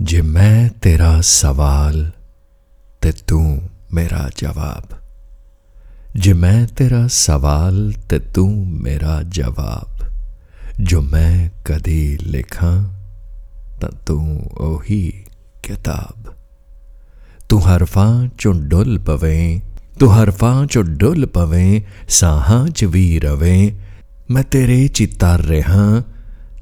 जे मैं तेरा सवाल ते तू मेरा जवाब। जे मैं तेरा सवाल ते तू मेरा जवाब। जो मैं कदी लिखा तो तू ओही किताब। तू हरफा चो डुल पवें, तू हरफा चो डुल पवें, साहां च वी रवें। मैं तेरे ची तर रहा,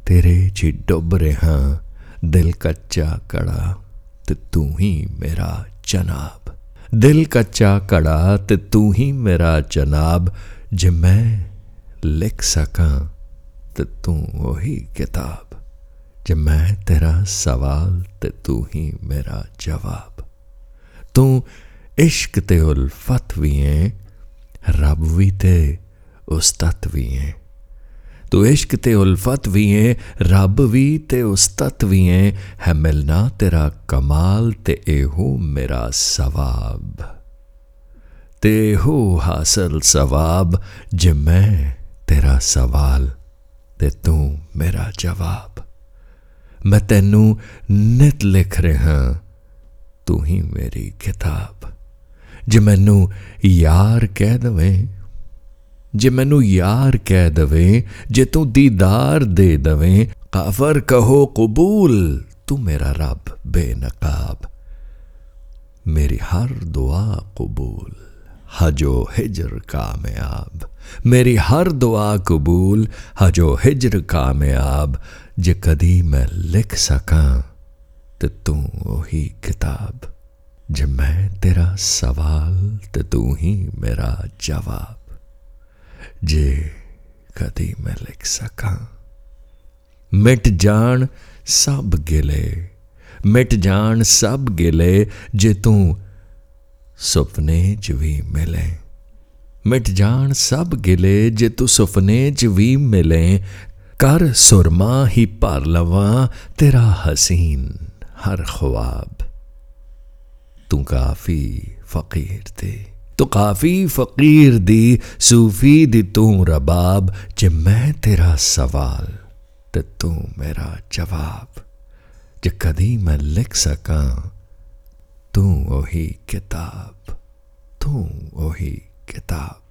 तेरे ची डुब रहा। दिल कच्चा कड़ा, ते तू ही मेरा जनाब। दिल कच्चा कड़ा, ते तू ही मेरा जनाब। जे मैं लिख सका, ते तू वही किताब। जे मैं तेरा सवाल, ते तू ही मेरा जवाब। तू इश्क ते उल्फत भी है, रब भी ते उस्तात भी है। ਤੂੰ ਇਸ਼ਕ ਤੇ ਉਲਫਤ ਵੀ ਹੈ ਰੱਬ ਵੀ ਤੇ ਉਸਤਤ ਵੀ ਹੈ ਹੈ ਮਿਲਣਾ ਤੇਰਾ ਕਮਾਲ ਤੇ ਇਹੋ ਮੇਰਾ ਸਵਾਬ। ਤੇ ਇਹੋ ਹਾਸਲ ਸਵਾਬ, ਜੇ ਮੈਂ ਤੇਰਾ ਸਵਾਲ ਤੇ ਤੂੰ ਮੇਰਾ ਜਵਾਬ। ਮੈਂ ਤੈਨੂੰ ਨਿਤ ਲਿਖ ਰਿਹਾ, ਤੂੰ ਹੀ ਮੇਰੀ ਕਿਤਾਬ ਜੇ ਮੈਨੂੰ ਯਾਰ ਕਹਿ ਦਵੇਂ ਜੇ ਮੈਨੂੰ ਯਾਰ ਕਹਿ ਦਵੇਂ ਜੇ ਤੂੰ ਦੀਦਾਰ ਦੇ ਦਵੇਂ ਕਾਫਰ ਕਹੋ ਕਬੂਲ ਤੂੰ ਮੇਰਾ ਰੱਬ ਬੇਨਕਾਬ मेरी हर दुआ कबूल हजो हिजर कामयाब मेरी हर दुआ कबूल हजो हिजर कामयाब जे कदी मैं लिख सकां ते तू वही किताब जे मैं तेरा सवाल ते तू ही मेरा जवाब जे कदी मैं लिख सकां। मिट जान सब गिले। मिट जान सब गिले जे तू सुपने च भी मिले। मिट जान सब गिले जे तू सुपने च भी मिले। कर सुरमा ही भर लवा तेरा हसीन हर ख्वाब। तू काफ़ी फकीर दी तू काफ़ी फकीर दी, सूफी दी तू रबाब, जे मैं तेरा सवाल ते तू मेरा जवाब। जे कदी मैं लिख सका, तू वही किताब, तू वही किताब।